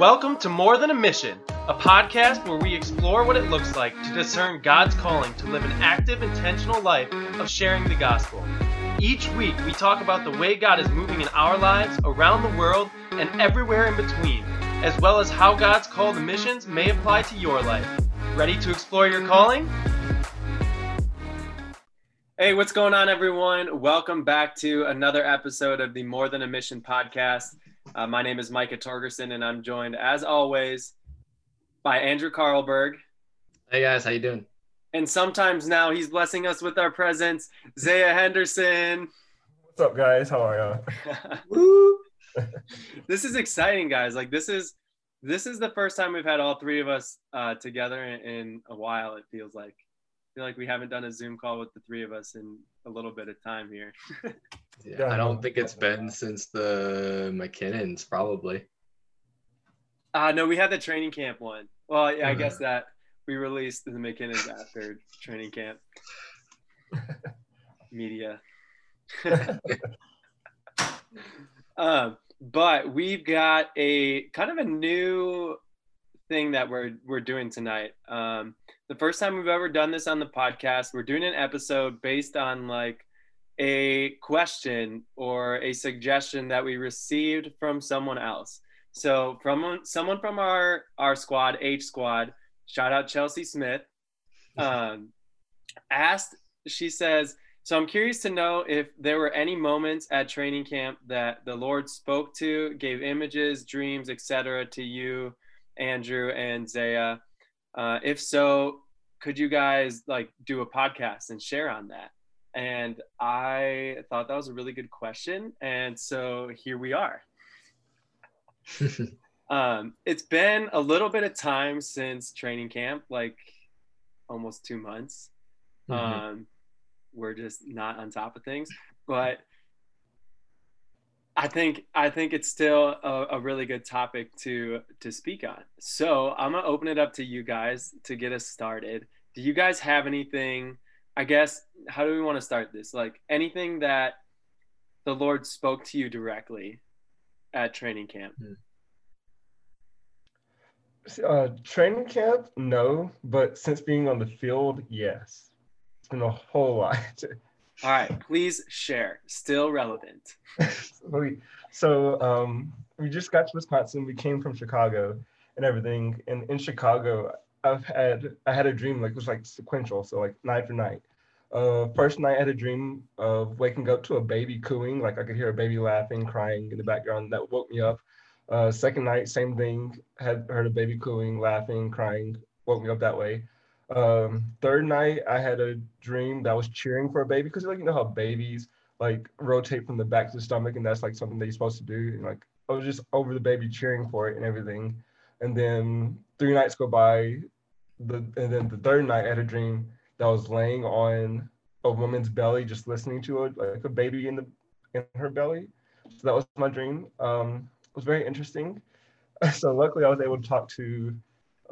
Welcome to More Than a Mission, a podcast where we explore what it looks like to discern God's calling to live an active, intentional life of sharing the gospel. Each week, we talk about the way God is moving in our lives, around the world, and everywhere in between, as well as how God's call to missions may apply to your life. Ready to explore your calling? Hey, what's going on, everyone? Welcome back to another episode of the More Than a Mission podcast. Uh, my name is Micah Torgerson, and I'm joined, as always, by Andrew Carlberg. Hey guys, how you doing? And sometimes now he's blessing us with our presence, Zaya Henderson. What's up, guys? How are you? this is exciting, guys. Like this is this is the first time we've had all three of us uh, together in, in a while. It feels like I feel like we haven't done a Zoom call with the three of us in a little bit of time here. yeah, yeah, I don't think it's been since the McKinnons, probably. Uh no, we had the training camp one. Well, yeah, I guess that we released the McKinnons after training camp. Media. um, but we've got a kind of a new thing that we're we're doing tonight. Um, the first time we've ever done this on the podcast. We're doing an episode based on like a question or a suggestion that we received from someone else. So from someone from our our squad, H squad, shout out Chelsea Smith, um, asked. She says, "So I'm curious to know if there were any moments at training camp that the Lord spoke to, gave images, dreams, etc. to you, Andrew and Zaya. Uh, if so, could you guys like do a podcast and share on that?" And I thought that was a really good question, and so here we are. um, it's been a little bit of time since training camp, like almost two months. Mm-hmm. Um, we're just not on top of things, but I think I think it's still a, a, really good topic to to speak on. So I'm gonna open it up to you guys to get us started. Do you guys have anything? I guess how do we want to start this? Like anything that the Lord spoke to you directly at training camp. Hmm. Uh, training camp, no, but since being on the field, yes. It's been a whole lot. All right, please share. Still relevant. so um, we just got to Wisconsin. We came from Chicago and everything. And in Chicago, I've had I had a dream like it was like sequential, so like night for night. Uh, first night I had a dream of waking up to a baby cooing, like I could hear a baby laughing, crying in the background. That woke me up. Uh, second night, same thing. Had heard a baby cooing, laughing, crying, woke me up that way. Um, third night, I had a dream that was cheering for a baby because like you know how babies like rotate from the back to the stomach, and that's like something that you're supposed to do. And like I was just over the baby cheering for it and everything. And then three nights go by, the and then the third night, I had a dream that was laying on a woman's belly, just listening to it, like a baby in the in her belly. So that was my dream. Um, it was very interesting. So luckily, I was able to talk to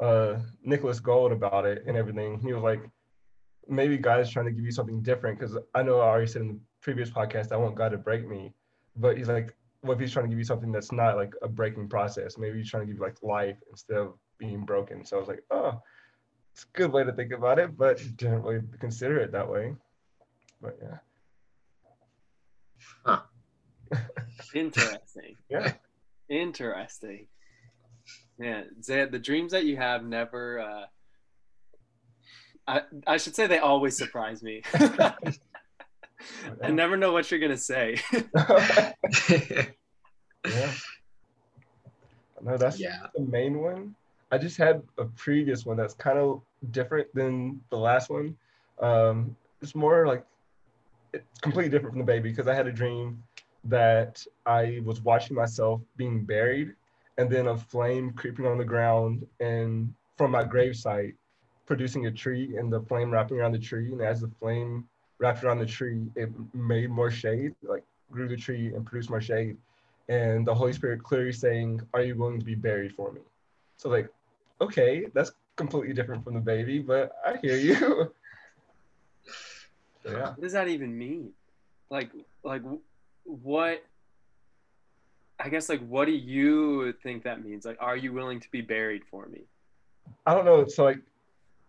uh, Nicholas Gold about it and everything. He was like, maybe God is trying to give you something different because I know I already said in the previous podcast I want God to break me, but he's like, what if he's trying to give you something that's not like a breaking process? Maybe he's trying to give you like life instead of being broken. So I was like, oh, it's a good way to think about it, but didn't really consider it that way. But yeah. Huh. Interesting. yeah. Interesting. Yeah, Zed, the dreams that you have never. Uh, I I should say they always surprise me. I never know what you're gonna say. yeah. No, that's yeah. the main one. I just had a previous one that's kind of different than the last one. Um, it's more like it's completely different from the baby because I had a dream that I was watching myself being buried and then a flame creeping on the ground and from my gravesite producing a tree and the flame wrapping around the tree. And as the flame wrapped around the tree it made more shade like grew the tree and produced more shade. And the holy spirit clearly saying are you willing to be buried for me? So like okay that's completely different from the baby but i hear you yeah what does that even mean like like what I guess like what do you think that means? Like, are you willing to be buried for me? I don't know. So like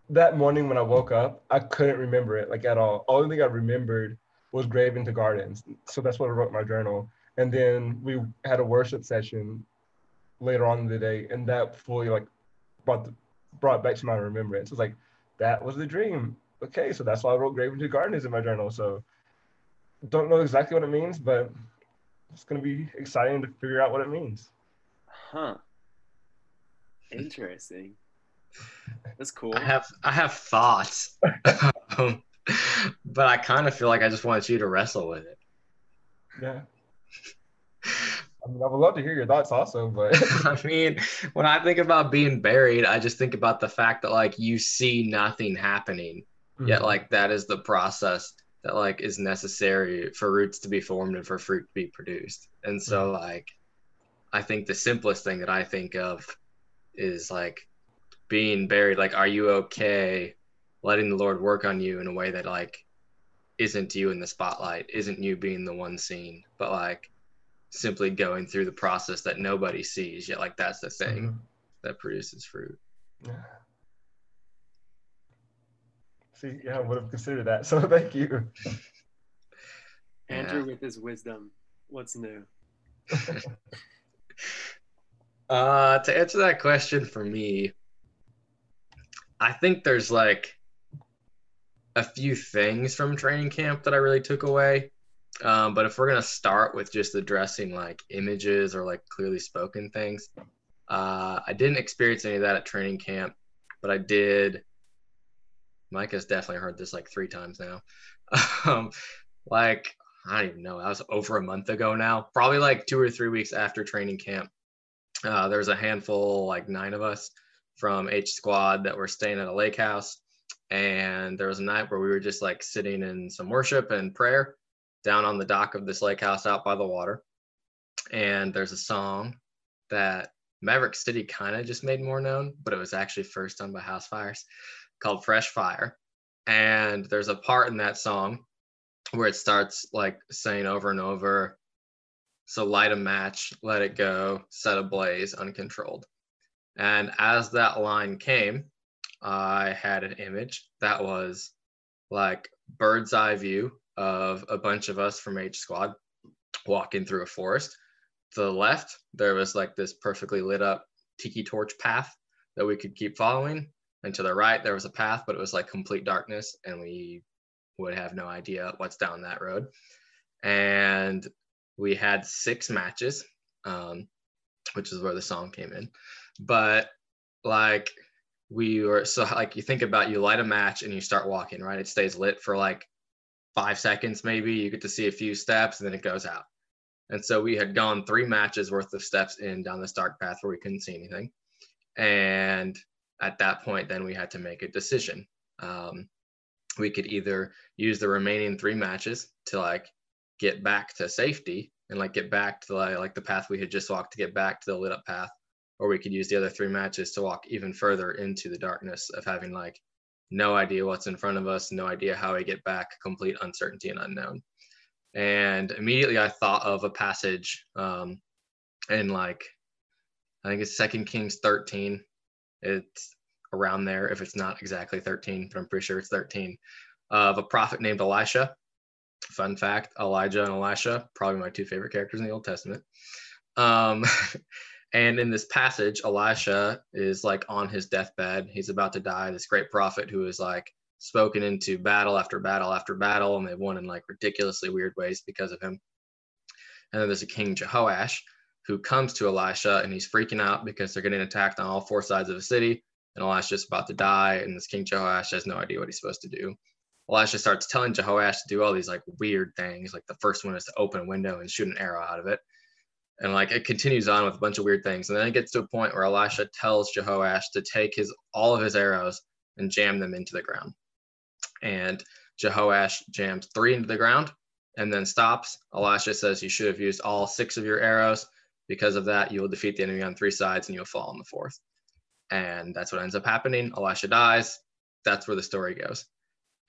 that morning when I woke up, I couldn't remember it like at all. Only thing I remembered was Grave into Gardens. So that's what I wrote in my journal. And then we had a worship session later on in the day, and that fully like brought the, brought back to my remembrance. It was like that was the dream. Okay, so that's why I wrote Grave into Gardens in my journal. So don't know exactly what it means, but it's gonna be exciting to figure out what it means. Huh. Interesting. That's cool. I have I have thoughts, um, but I kind of feel like I just want you to wrestle with it. Yeah. I mean, I would love to hear your thoughts also, but I mean, when I think about being buried, I just think about the fact that like you see nothing happening, yet Mhm. like that is the process that like is necessary for roots to be formed and for fruit to be produced. And so like I think the simplest thing that I think of is like being buried. Like, are you okay letting the Lord work on you in a way that like isn't you in the spotlight, isn't you being the one seen, but like simply going through the process that nobody sees, yet like that's the thing Mhm. that produces fruit. Yeah. See, yeah, I would have considered that. So thank you. Andrew Yeah. with his wisdom. What's new? Uh, to answer that question for me, I think there's like a few things from training camp that I really took away. Um, but if we're gonna start with just addressing like images or like clearly spoken things, uh, I didn't experience any of that at training camp, but I did. Mike has definitely heard this like three times now. um, like I don't even know. That was over a month ago now. Probably like two or three weeks after training camp. Uh, there was a handful, like nine of us from H Squad that were staying at a lake house. And there was a night where we were just like sitting in some worship and prayer down on the dock of this lake house out by the water. And there's a song that Maverick City kind of just made more known, but it was actually first done by Housefires called Fresh Fire. And there's a part in that song where it starts like saying over and over, so light a match, let it go, set ablaze, uncontrolled. And as that line came, I had an image that was like bird's eye view of a bunch of us from H Squad walking through a forest. To the left, there was like this perfectly lit up tiki torch path that we could keep following. And to the right, there was a path, but it was like complete darkness, and we would have no idea what's down that road. And we had six matches, um, which is where the song came in. But like we were so like you think about you light a match and you start walking, right? It stays lit for like five seconds, maybe. You get to see a few steps and then it goes out. And so we had gone three matches worth of steps in down this dark path where we couldn't see anything. And at that point, then we had to make a decision. Um, we could either use the remaining three matches to like get back to safety and like get back to like, like the path we had just walked to get back to the lit up path or we could use the other three matches to walk even further into the darkness of having like no idea what's in front of us no idea how we get back complete uncertainty and unknown. And immediately i thought of a passage um in like i think it's second kings 13 it's around there if it's not exactly 13 but i'm pretty sure it's 13 of a prophet named elisha. Fun fact elijah and elisha probably my two favorite characters in the old testament. Um and in this passage elisha is like on his deathbed he's about to die this great prophet who is like spoken into battle after battle after battle and they've won in like ridiculously weird ways because of him and then there's a king jehoash who comes to elisha and he's freaking out because they're getting attacked on all four sides of the city and elisha's about to die and this king jehoash has no idea what he's supposed to do Elisha starts telling Jehoash to do all these like weird things. Like the first one is to open a window and shoot an arrow out of it. And like it continues on with a bunch of weird things. And then it gets to a point where Elisha tells Jehoash to take his all of his arrows and jam them into the ground. And Jehoash jams three into the ground and then stops. Elisha says you should have used all six of your arrows. Because of that, you will defeat the enemy on three sides and you'll fall on the fourth. And that's what ends up happening. Elisha dies. That's where the story goes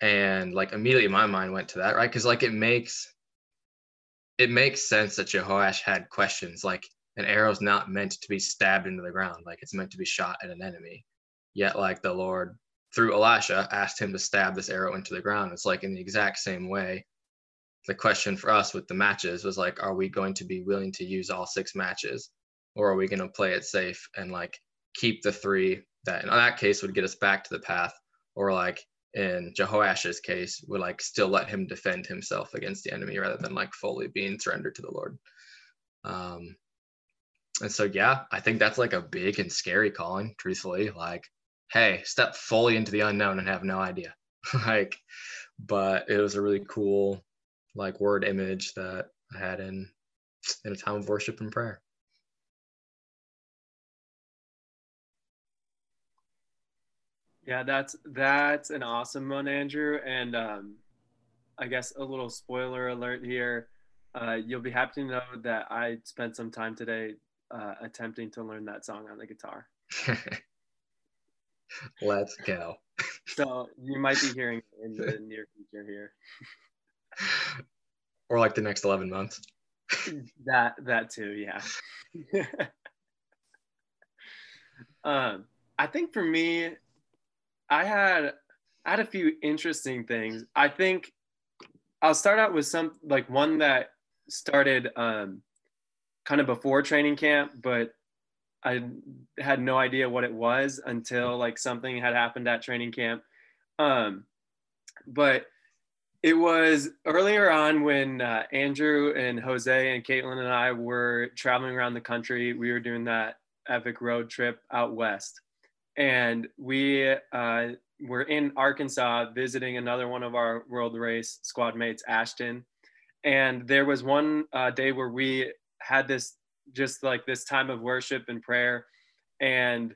and like immediately my mind went to that right because like it makes it makes sense that jehoash had questions like an arrow's not meant to be stabbed into the ground. Like it's meant to be shot at an enemy. Yet, like the Lord through Elisha asked him to stab this arrow into the ground. It's like in the exact same way. The question for us with the matches was like, are we going to be willing to use all six matches? Or are we going to play it safe and like keep the three that in that case would get us back to the path? Or like in Jehoash's case, would like still let him defend himself against the enemy rather than like fully being surrendered to the Lord. Um, and so yeah, I think that's like a big and scary calling, truthfully. Like hey, step fully into the unknown and have no idea. like, but it was a really cool like word image that I had in in a time of worship and prayer. Yeah, that's that's an awesome one, Andrew. And um, I guess a little spoiler alert here. Uh, you'll be happy to know that I spent some time today uh, attempting to learn that song on the guitar. Let's go. So you might be hearing in the near future here. Or like the next 11 months. That that too, yeah. um, I think for me, I had I had a few interesting things. I think I'll start out with some like one that started um, kind of before training camp, but I had no idea what it was until like something had happened at training camp. Um, but it was earlier on when uh, Andrew and Jose and Caitlin and I were traveling around the country. We were doing that epic road trip out west. And we uh, were in Arkansas visiting another one of our world race squad mates, Ashton. And there was one uh, day where we had this just like this time of worship and prayer. And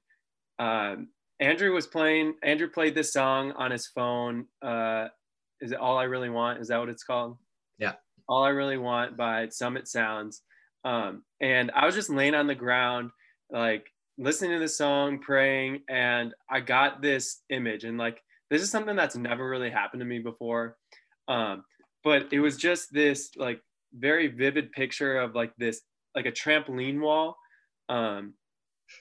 um, Andrew was playing, Andrew played this song on his phone. Uh, is it All I Really Want? Is that what it's called? Yeah. All I Really Want by Summit Sounds. Um, and I was just laying on the ground, like listening to the song, praying, and I got this image. And like, this is something that's never really happened to me before. Um, but it was just this like very vivid picture of like this like a trampoline wall um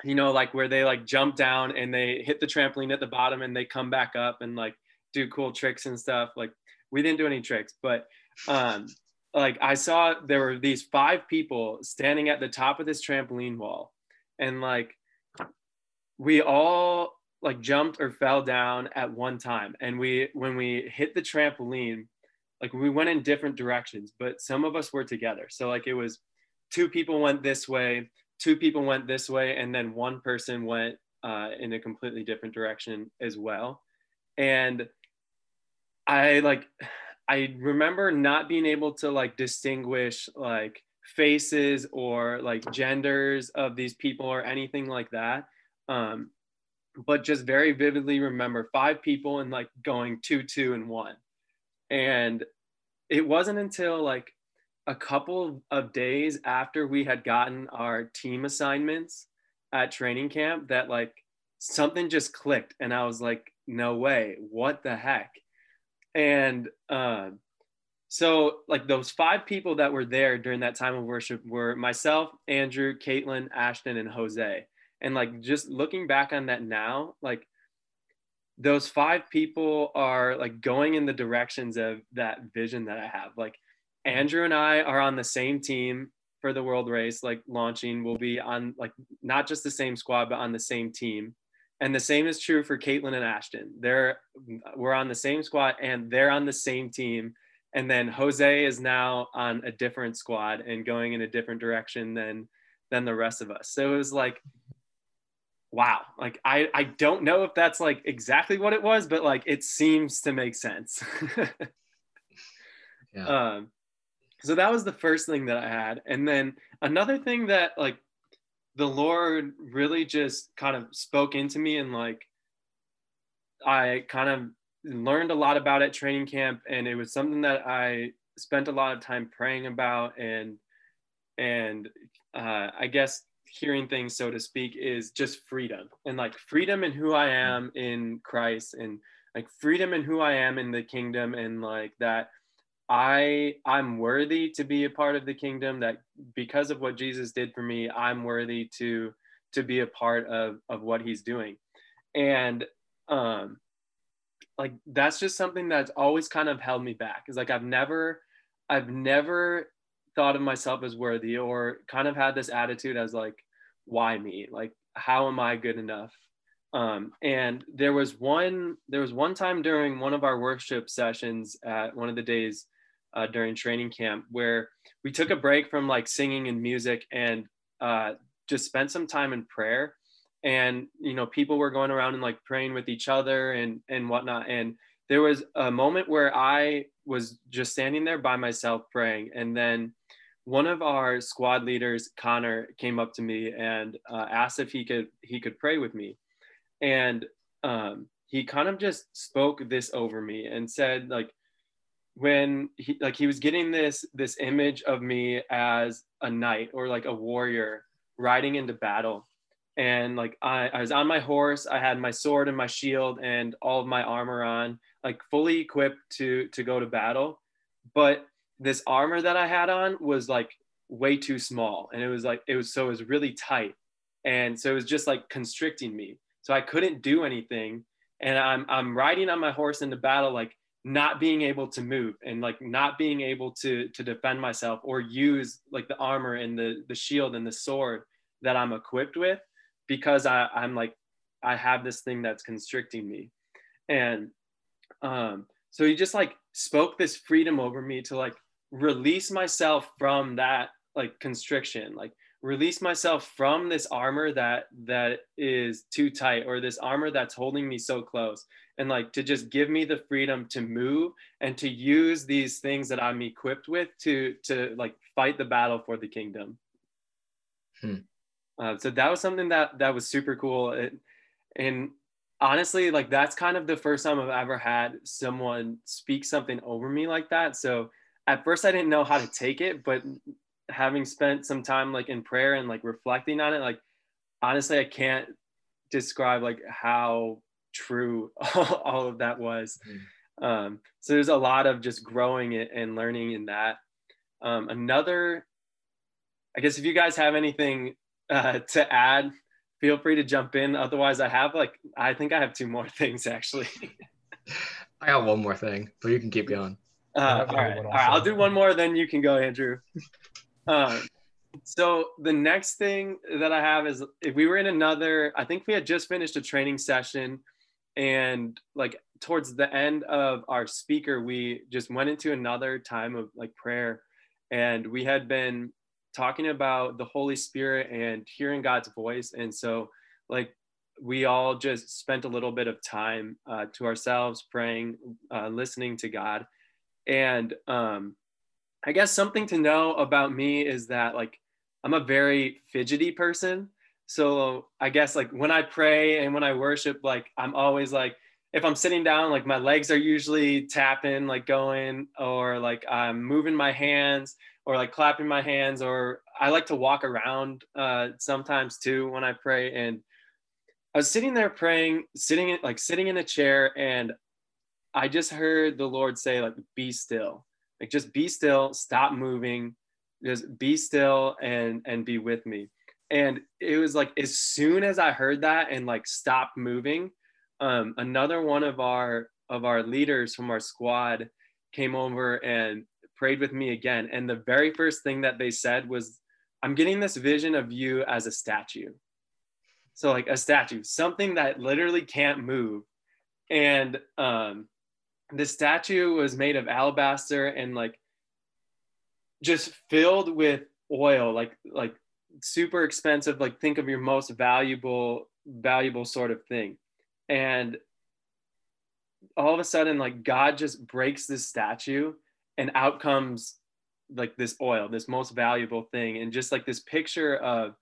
you know like where they like jump down and they hit the trampoline at the bottom and they come back up and like do cool tricks and stuff like we didn't do any tricks but um like i saw there were these five people standing at the top of this trampoline wall and like we all like jumped or fell down at one time and we when we hit the trampoline like we went in different directions but some of us were together so like it was two people went this way, two people went this way, and then one person went uh, in a completely different direction as well. And I like, I remember not being able to like distinguish like faces or like genders of these people or anything like that. Um, but just very vividly remember five people and like going two, two, and one. And it wasn't until like a couple of days after we had gotten our team assignments at training camp that like something just clicked and I was like, no way, what the heck? And uh, so like those five people that were there during that time of worship were myself, Andrew, Caitlin, Ashton, and Jose. And like just looking back on that now, like those five people are like going in the directions of that vision that I have. Like Andrew and I are on the same team for the world race, like launching. We'll be on like not just the same squad, but on the same team. And the same is true for Caitlin and Ashton. They're we're on the same squad and they're on the same team. And then Jose is now on a different squad and going in a different direction than than the rest of us. So it was like, wow. Like I I don't know if that's like exactly what it was, but like it seems to make sense. yeah. Um so that was the first thing that I had. And then another thing that like the Lord really just kind of spoke into me and like I kind of learned a lot about at training camp and it was something that I spent a lot of time praying about and and uh, I guess hearing things so to speak is just freedom and like freedom in who I am in Christ and like freedom in who I am in the kingdom and like that I I'm worthy to be a part of the kingdom that because of what Jesus did for me, I'm worthy to to be a part of of what he's doing. And um like that's just something that's always kind of held me back. Is like I've never I've never thought of myself as worthy or kind of had this attitude as like why me? Like how am I good enough? Um, and there was one there was one time during one of our worship sessions at one of the days uh, during training camp where we took a break from like singing and music and uh, just spent some time in prayer and you know people were going around and like praying with each other and and whatnot and there was a moment where i was just standing there by myself praying and then one of our squad leaders connor came up to me and uh, asked if he could he could pray with me. And um, he kind of just spoke this over me and said like when he like he was getting this this image of me as a knight or like a warrior riding into battle. And like I, I was on my horse i had my sword and my shield and all of my armor on like fully equipped to to go to battle. But this armor that i had on was like way too small and it was like it was so it was really tight and so it was just like constricting me. So i couldn't do anything and i'm i'm riding on my horse into battle like not being able to move and like not being able to to defend myself or use like the armor and the the shield and the sword that I'm equipped with because I I'm like I have this thing that's constricting me. And um so he just like spoke this freedom over me to like release myself from that like constriction like release myself from this armor that that is too tight or this armor that's holding me so close and like to just give me the freedom to move and to use these things that I'm equipped with to to like fight the battle for the kingdom. Hmm. Uh, so that was something that that was super cool. It, and honestly, like that's kind of the first time I've ever had someone speak something over me like that. So at first I didn't know how to take it, but having spent some time like in prayer and like reflecting on it, like honestly, I can't describe like how true all of that was. Mm. Um, so there's a lot of just growing it and learning in that. Um, another, I guess, if you guys have anything uh, to add, feel free to jump in. Otherwise, I have like, I think I have two more things actually. I got one more thing, but you can keep going. Uh, all right, all right. I'll do one more, then you can go, Andrew. Uh, so the next thing that I have is if we were in another, I think we had just finished a training session and like towards the end of our speaker we just went into another time of like prayer and we had been talking about the holy spirit and hearing god's voice and so like we all just spent a little bit of time uh, to ourselves praying uh, listening to god and um, i guess something to know about me is that like i'm a very fidgety person. So i guess like when i pray and when i worship like i'm always like if i'm sitting down like my legs are usually tapping like going or like i'm moving my hands or like clapping my hands or i like to walk around uh, sometimes too when i pray. And i was sitting there praying sitting in like sitting in a chair and i just heard the lord say like be still. Like just be still stop moving just be still and and be with me. And it was like as soon as i heard that and like stop moving um, another one of our of our leaders from our squad came over and prayed with me again. And the very first thing that they said was i'm getting this vision of you as a statue. So like a statue something that literally can't move. And um the statue was made of alabaster and like just filled with oil like like super expensive like think of your most valuable valuable sort of thing. And all of a sudden like god just breaks this statue and out comes like this oil this most valuable thing. And just like this picture of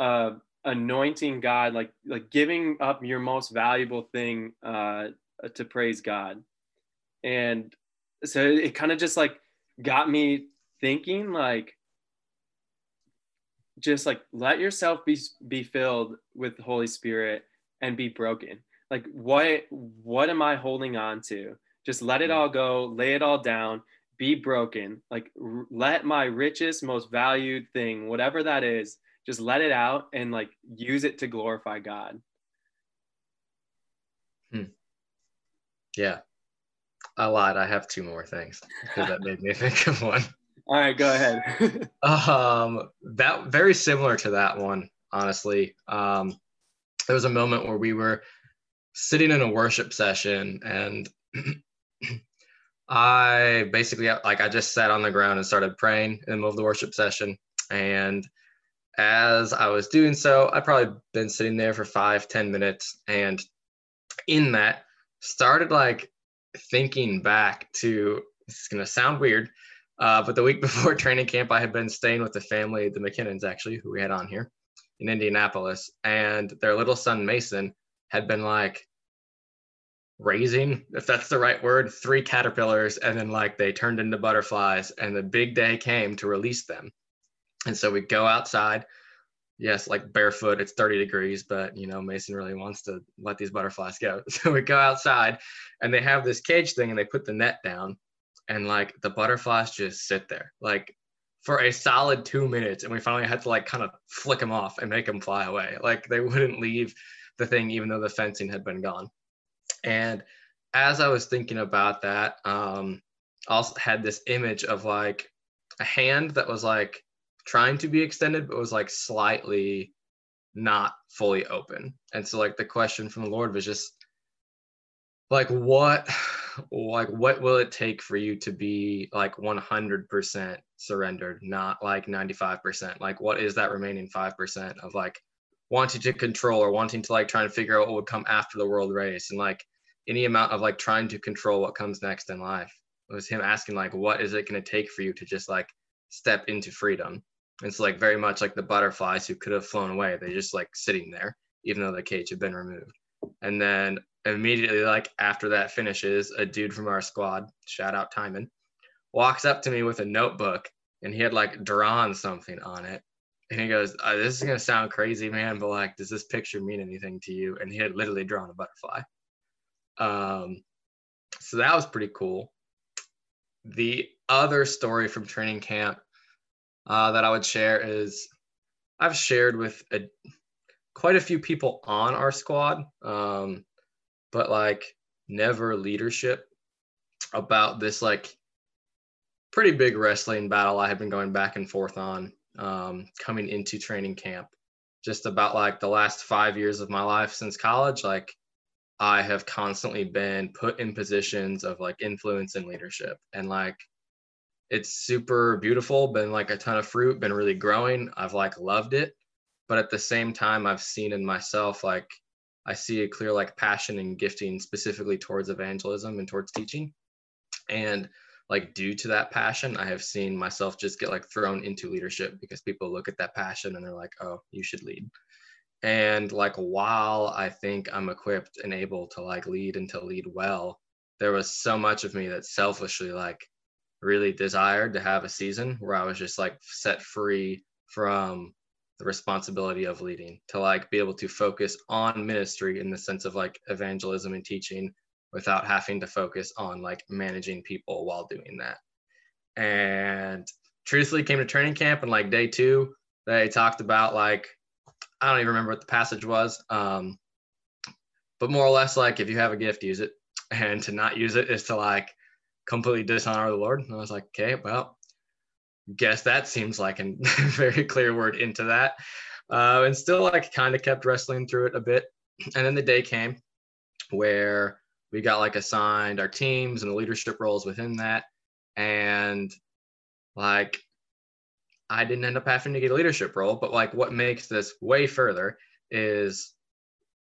uh anointing god like like giving up your most valuable thing uh to praise god and so it kind of just like got me thinking like just like let yourself be be filled with the holy spirit and be broken like what what am i holding on to just let it mm. all go lay it all down be broken. Like r- let my richest, most valued thing, whatever that is, just let it out and like use it to glorify God. Yeah. I lied. I have two more things because that made me think of one. All right, go ahead. Um, that very similar to that one, honestly. Um, there was a moment where we were sitting in a worship session, and I basically like I just sat on the ground and started praying in the middle of the worship session. And as I was doing so, I'd probably been sitting there for five, ten minutes, and in that started like thinking back to this is gonna sound weird, uh, but the week before training camp, I had been staying with the family, the McKinnons actually, who we had on here in Indianapolis, and their little son Mason had been like raising, if that's the right word, three caterpillars, and then like they turned into butterflies, and the big day came to release them. And so we go outside. Yes, like barefoot, it's 30 degrees, but you know, Mason really wants to let these butterflies go. So we go outside and they have this cage thing and they put the net down and like the butterflies just sit there like for a solid two minutes and we finally had to like kind of flick them off and make them fly away like they wouldn't leave the thing even though the fencing had been gone and as i was thinking about that um I also had this image of like a hand that was like trying to be extended but was like slightly not fully open. And so like the question from the lord was just like what like what will it take for you to be like 100% surrendered not like 95% like what is that remaining 5% of like wanting to control or wanting to like try and figure out what would come after the world race and like any amount of like trying to control what comes next in life? It was him asking like what is it going to take for you to just like step into freedom so like very much like the butterflies who could have flown away. They're just like sitting there even though the cage had been removed. And then immediately like after that finishes a dude from our squad shout out timon walks up to me with a notebook and he had like drawn something on it. And he goes uh, this is going to sound crazy man but like does this picture mean anything to you? And he had literally drawn a butterfly. Um so that was pretty cool. The other story from training camp uh, that i would share is i've shared with a, quite a few people on our squad um, but like never leadership about this like pretty big wrestling battle I had been going back and forth on um, coming into training camp. Just about like the last five years of my life since college, like I have constantly been put in positions of like influence and leadership. And like it's super beautiful, been like a ton of fruit, been really growing. I've like loved it. But at the same time, I've seen in myself like I see a clear like passion and gifting specifically towards evangelism and towards teaching. And like due to that passion, I have seen myself just get like thrown into leadership because people look at that passion and they're like, oh, you should lead. And like while I think I'm equipped and able to like lead and to lead well, there was so much of me that selfishly like really desired to have a season where I was just like set free from the responsibility of leading to like be able to focus on ministry in the sense of like evangelism and teaching without having to focus on like managing people while doing that. And truthfully came to training camp and like day two they talked about like i don't even remember what the passage was um but more or less like if you have a gift use it. And to not use it is to like completely dishonor the lord and i was like okay well guess that seems like a very clear word into that. Uh, and still like kind of kept wrestling through it a bit. And then the day came where we got like assigned our teams and the leadership roles within that. And like I didn't end up having to get a leadership role, but like what makes this way further is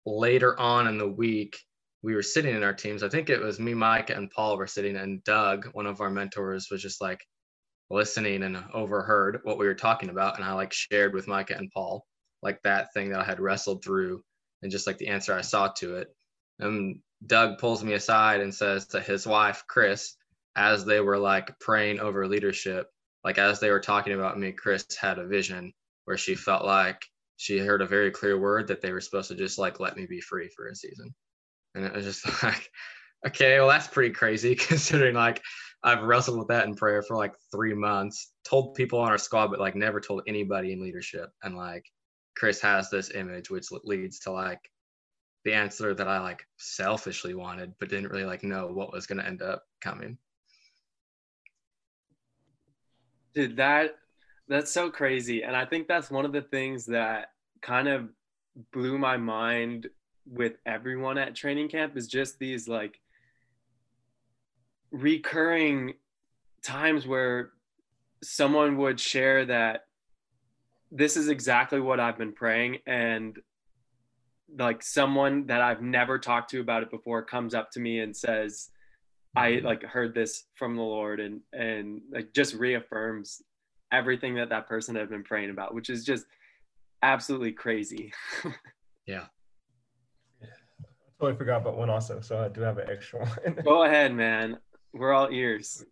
later on in the week, we were sitting in our teams. I think it was me, Micah, and Paul were sitting, and Doug, one of our mentors, was just like, listening and overheard what we were talking about and I like shared with Micah and Paul like that thing that I had wrestled through and just like the answer I saw to it. And Doug pulls me aside and says to his wife, Chris, as they were like praying over leadership, like as they were talking about me, Chris had a vision where she felt like she heard a very clear word that they were supposed to just like let me be free for a season. And it was just like, okay, well, that's pretty crazy considering like I've wrestled with that in prayer for like three months. Told people on our squad, but like never told anybody in leadership. And like Chris has this image, which leads to like the answer that I like selfishly wanted, but didn't really like know what was going to end up coming. Dude, that that's so crazy, and I think that's one of the things that kind of blew my mind with everyone at training camp is just these like recurring times where someone would share that this is exactly what I've been praying and like someone that I've never talked to about it before comes up to me and says I mm-hmm. like heard this from the Lord and and like just reaffirms everything that that person had been praying about which is just absolutely crazy. yeah. I totally forgot about one also, so I do have an extra one. Go ahead, man. We're all ears.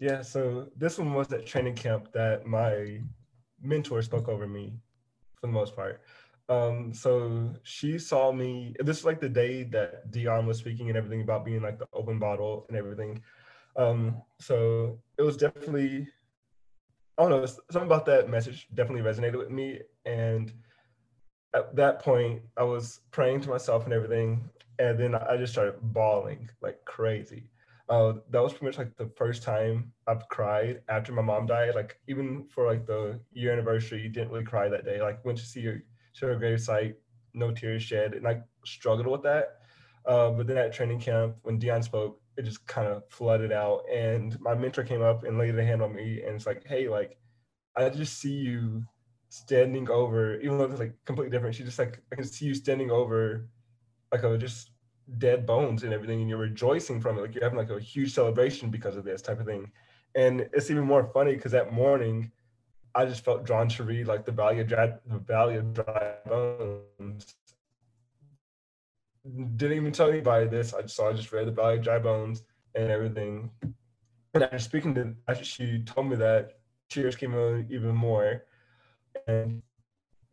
Yeah, so this one was at training camp that my mentor spoke over me for the most part. Um, so she saw me. This is like the day that Dion was speaking and everything about being like the open bottle and everything. Um, so it was definitely, I don't know, something about that message definitely resonated with me. And at that point, I was praying to myself and everything, and then I just started bawling like crazy uh, that was pretty much like the first time I've cried after my mom died. Like even for like the year anniversary, you didn't really cry that day. Like went to see her, to her grave site, no tears shed, and I struggled with that. Uh, but then at training camp, when Dion spoke, it just kind of flooded out. And my mentor came up and laid a hand on me, and it's like, hey, like I just see you standing over, even though it's like completely different. She just like I can see you standing over, like a just dead bones and everything and you're rejoicing from it like you're having like a huge celebration because of this type of thing. And it's even more funny because that morning i just felt drawn to read like the valley of dry, the valley of dry bones. Didn't even tell anybody this. I just saw i just read the valley of dry bones and everything. And after speaking to after she told me that tears came in even more and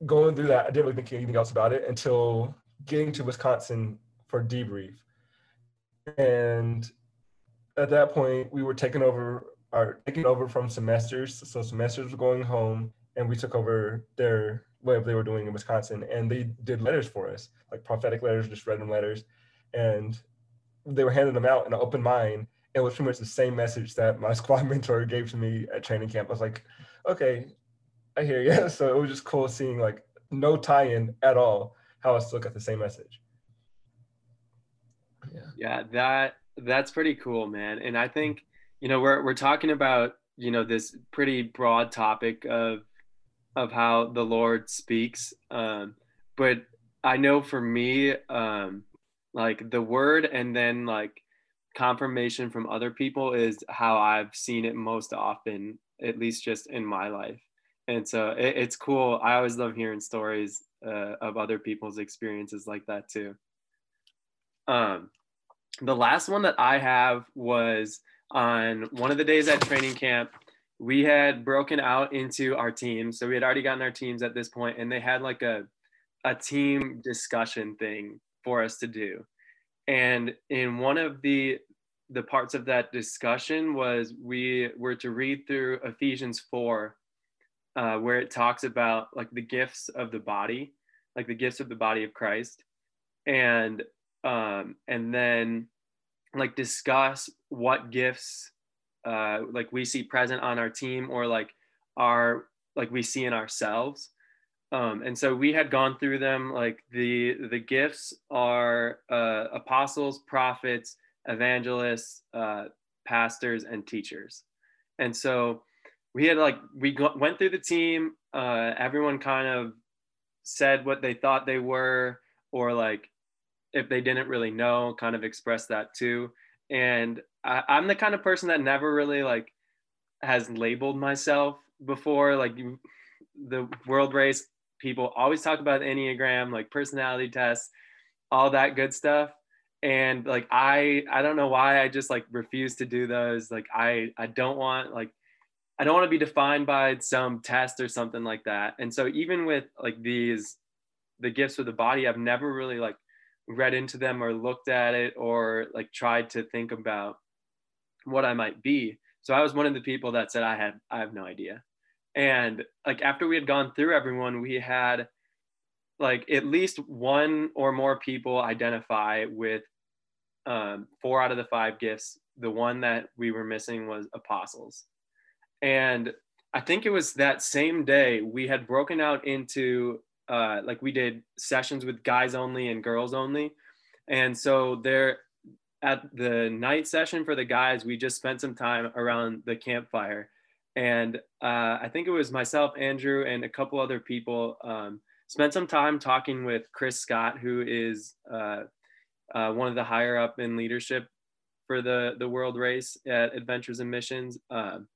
going through that i didn't really think anything else about it until getting to wisconsin for debrief. And at that point, we were taking over our taking over from semesters. So semesters were going home, and we took over their what they were doing in Wisconsin, and they did letters for us, like prophetic letters, just them letters, and they were handing them out in an open mind. It was pretty much the same message that my squad mentor gave to me at training camp. I was like, okay, I hear you. So it was just cool seeing like no tie-in at all, how I still got the same message yeah. yeah that that's pretty cool man and i think you know we're, we're talking about you know this pretty broad topic of of how the lord speaks um but i know for me um like the word and then like confirmation from other people is how i've seen it most often at least just in my life and so it, it's cool i always love hearing stories uh, of other people's experiences like that too um, the last one that I have was on one of the days at training camp. We had broken out into our teams. So we had already gotten our teams at this point, and they had like a, a team discussion thing for us to do. And in one of the the parts of that discussion was we were to read through Ephesians 4, uh, where it talks about like the gifts of the body, like the gifts of the body of Christ. And um, and then like discuss what gifts uh, like we see present on our team or like our like we see in ourselves um, and so we had gone through them like the the gifts are uh, apostles prophets evangelists uh, pastors and teachers and so we had like we went through the team uh, everyone kind of said what they thought they were or like if they didn't really know, kind of expressed that too. And I, I'm the kind of person that never really like has labeled myself before. Like the world race people always talk about Enneagram, like personality tests, all that good stuff. And like I I don't know why I just like refuse to do those. Like I I don't want like I don't want to be defined by some test or something like that. And so even with like these the gifts of the body, I've never really like read into them or looked at it or like tried to think about what I might be. So I was one of the people that said I had I have no idea. And like after we had gone through everyone, we had like at least one or more people identify with um, four out of the five gifts. The one that we were missing was apostles. And I think it was that same day we had broken out into uh, like we did sessions with guys only and girls only. And so there at the night session for the guys, we just spent some time around the campfire. And uh, I think it was myself, Andrew, and a couple other people um, spent some time talking with Chris Scott, who is uh, uh, one of the higher up in leadership for the, the world race at Adventures in Missions. Um,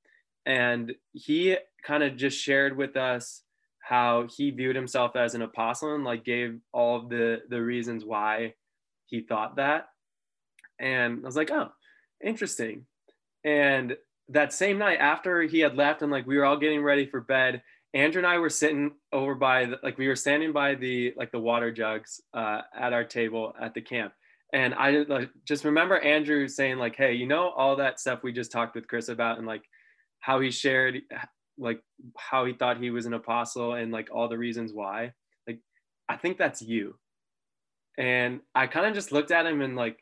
and he kind of just shared with us how he viewed himself as an apostle and like gave all of the the reasons why he thought that. And i was like oh interesting. And that same night after he had left and like we were all getting ready for bed andrew and i were sitting over by the, like we were standing by the like the water jugs uh, at our table at the camp. And i like, just remember andrew saying like hey you know all that stuff we just talked with chris about and like how he shared like how he thought he was an apostle and like all the reasons why. Like i think that's you. And i kind of just looked at him and like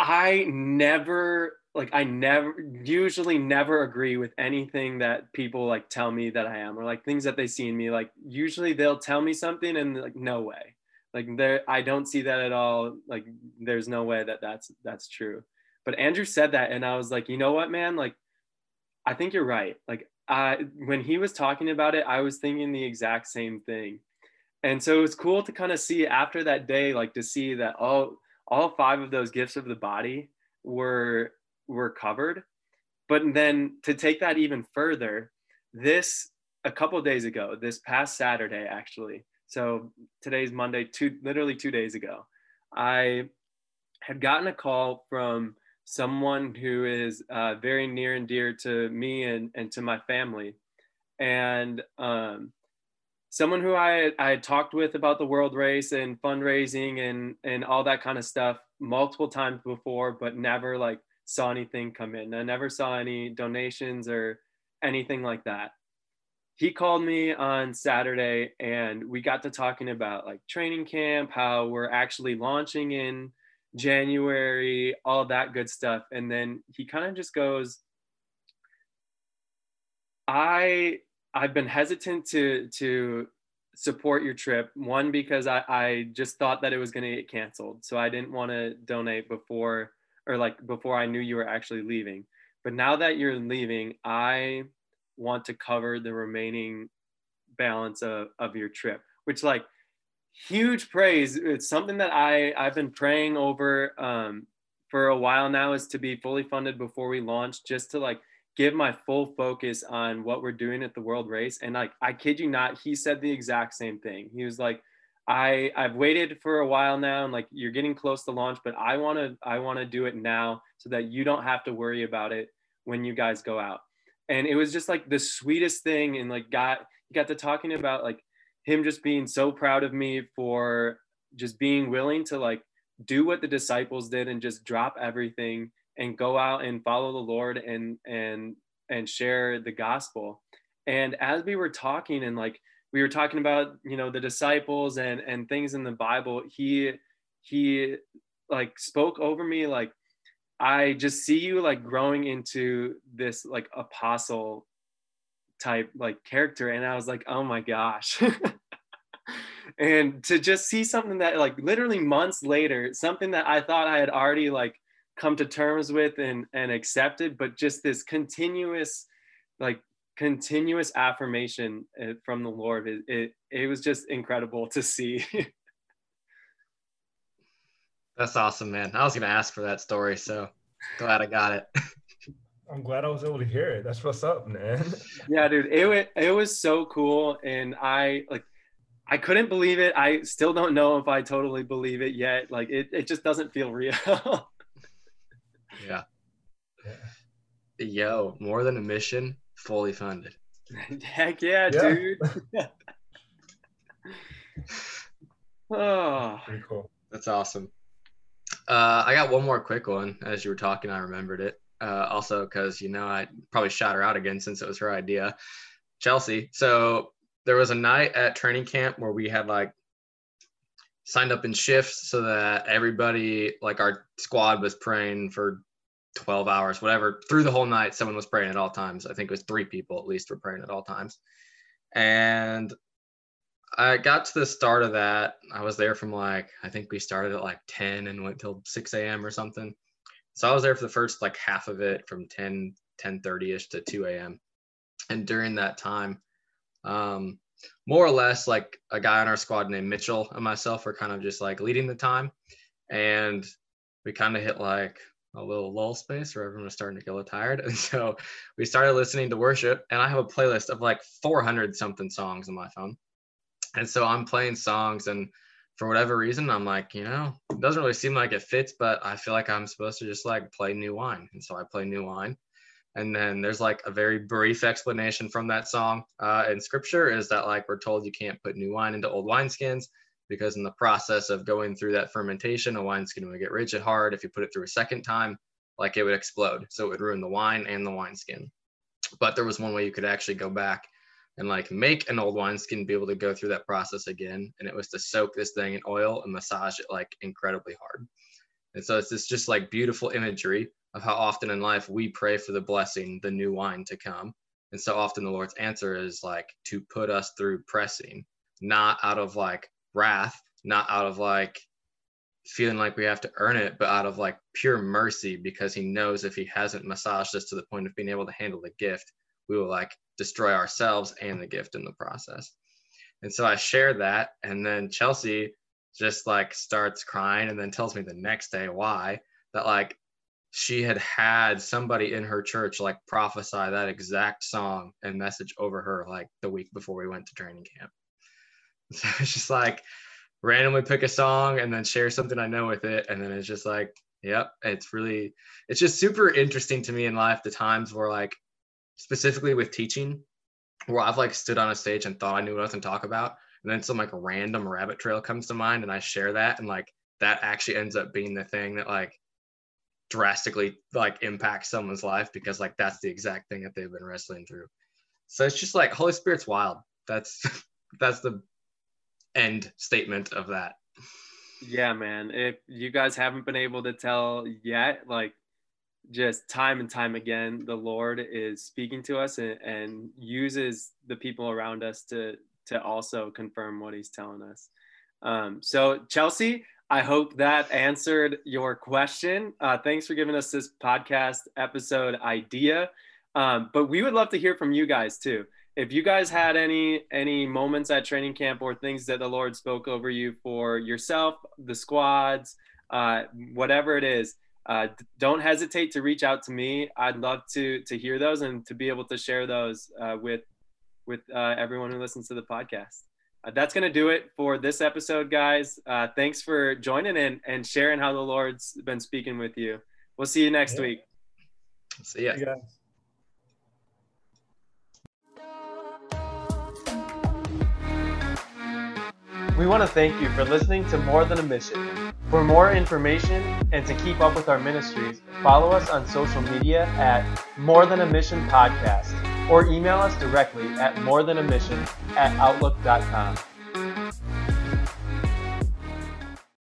i never like i never usually never agree with anything that people like tell me that i am or like things that they see in me. Like usually they'll tell me something and like no way. Like there i don't see that at all. Like there's no way that that's that's true but andrew said that and i was like you know what man like I think you're right. Like I, when he was talking about it, I was thinking the exact same thing. And so it was cool to kind of see after that day, like to see that all all five of those gifts of the body were were covered. But then to take that even further, this a couple days ago, this past Saturday actually. So today's Monday, two literally two days ago, I had gotten a call from someone who is uh, very near and dear to me and, and to my family. And um, someone who I, I had talked with about the world race and fundraising and, and all that kind of stuff multiple times before, but never like saw anything come in. I never saw any donations or anything like that. He called me on Saturday and we got to talking about like training camp, how we're actually launching in January, all that good stuff. And then he kind of just goes, I I've been hesitant to to support your trip. One, because I, I just thought that it was gonna get canceled. So I didn't want to donate before or like before I knew you were actually leaving. But now that you're leaving, I want to cover the remaining balance of, of your trip, which like huge praise. It's something that I I've been praying over um, for a while now is to be fully funded before we launch, just to like give my full focus on what we're doing at the World Race. And like I kid you not, he said the exact same thing. He was like, I I've waited for a while now, and like you're getting close to launch, but I want to I want to do it now so that you don't have to worry about it when you guys go out. And it was just like the sweetest thing, and like got got to talking about like him just being so proud of me for just being willing to like do what the disciples did and just drop everything and go out and follow the Lord and and and share the gospel. And as we were talking and like we were talking about, you know, the disciples and and things in the Bible, he he like spoke over me like I just see you like growing into this like apostle type like character and i was like oh my gosh and to just see something that like literally months later something that i thought i had already like come to terms with and and accepted but just this continuous like continuous affirmation uh, from the lord it, it, it was just incredible to see that's awesome man i was gonna ask for that story so glad i got it I'm glad I was able to hear it. That's what's up, man. Yeah, dude, it was, it was so cool, and I like, I couldn't believe it. I still don't know if I totally believe it yet. Like, it, it just doesn't feel real. yeah. yeah. Yo, more than a mission, fully funded. Heck yeah, yeah. dude. oh, pretty cool. That's awesome. Uh, I got one more quick one. As you were talking, I remembered it. Uh, also, because you know I probably shot her out again since it was her idea. Chelsea. So there was a night at training camp where we had like signed up in shifts so that everybody, like our squad, was praying for 12 hours, whatever, through the whole night. Someone was praying at all times. I think it was three people at least were praying at all times. And I got to the start of that. I was there from like, I think we started at like 10 and went till 6 a.m. or something. So I was there for the first like half of it from 10, 10 30 ish to 2 a.m. And during that time, um, more or less like a guy on our squad named Mitchell and myself were kind of just like leading the time. And we kind of hit like a little lull space where everyone was starting to get a little tired. And so we started listening to worship. And I have a playlist of like 400 something songs on my phone. And so I'm playing songs. And for whatever reason, I'm like, you know, it doesn't really seem like it fits, but I feel like I'm supposed to just like play new wine. And so I play new wine. And then there's like a very brief explanation from that song uh, in scripture is that like we're told you can't put new wine into old wineskins because in the process of going through that fermentation, a wineskin would get rigid hard. If you put it through a second time, like it would explode. So it would ruin the wine and the wineskin. But there was one way you could actually go back and like make an old wineskin be able to go through that process again. And it was to soak this thing in oil and massage it like incredibly hard. And so it's this just like beautiful imagery of how often in life we pray for the blessing, the new wine to come. And so often the Lord's answer is like to put us through pressing, not out of like wrath, not out of like feeling like we have to earn it, but out of like pure mercy because he knows if he hasn't massaged us to the point of being able to handle the gift, we will like destroy ourselves and the gift in the process. And so I share that. And then Chelsea just like starts crying and then tells me the next day why that like she had had somebody in her church like prophesy that exact song and message over her like the week before we went to training camp. So it's just like randomly pick a song and then share something I know with it. And then it's just like, yep, it's really, it's just super interesting to me in life, the times where like, specifically with teaching, where I've like stood on a stage and thought I knew what I was going to talk about. And then some like random rabbit trail comes to mind and I share that. And like, that actually ends up being the thing that like drastically like impact someone's life because like that's the exact thing that they've been wrestling through. So it's just like Holy Spirit's wild. That's that's the end statement of that. Yeah, man. If you guys haven't been able to tell yet, like just time and time again, the Lord is speaking to us and, and uses the people around us to to also confirm what He's telling us. Um, so Chelsea, I hope that answered your question. Uh, thanks for giving us this podcast episode idea. Um, but we would love to hear from you guys too. If you guys had any any moments at training camp or things that the Lord spoke over you for yourself, the squads, uh, whatever it is, uh, don't hesitate to reach out to me. I'd love to to hear those and to be able to share those uh, with with uh, everyone who listens to the podcast that's going to do it for this episode, guys. Uh, thanks for joining in and sharing how the Lord's been speaking with you. We'll see you next yeah. week. See ya. Yeah. We want to thank you for listening to More Than a Mission. For more information and to keep up with our ministries, follow us on social media at More Than a Mission Podcast or email us directly at more than a mission at outlook.com.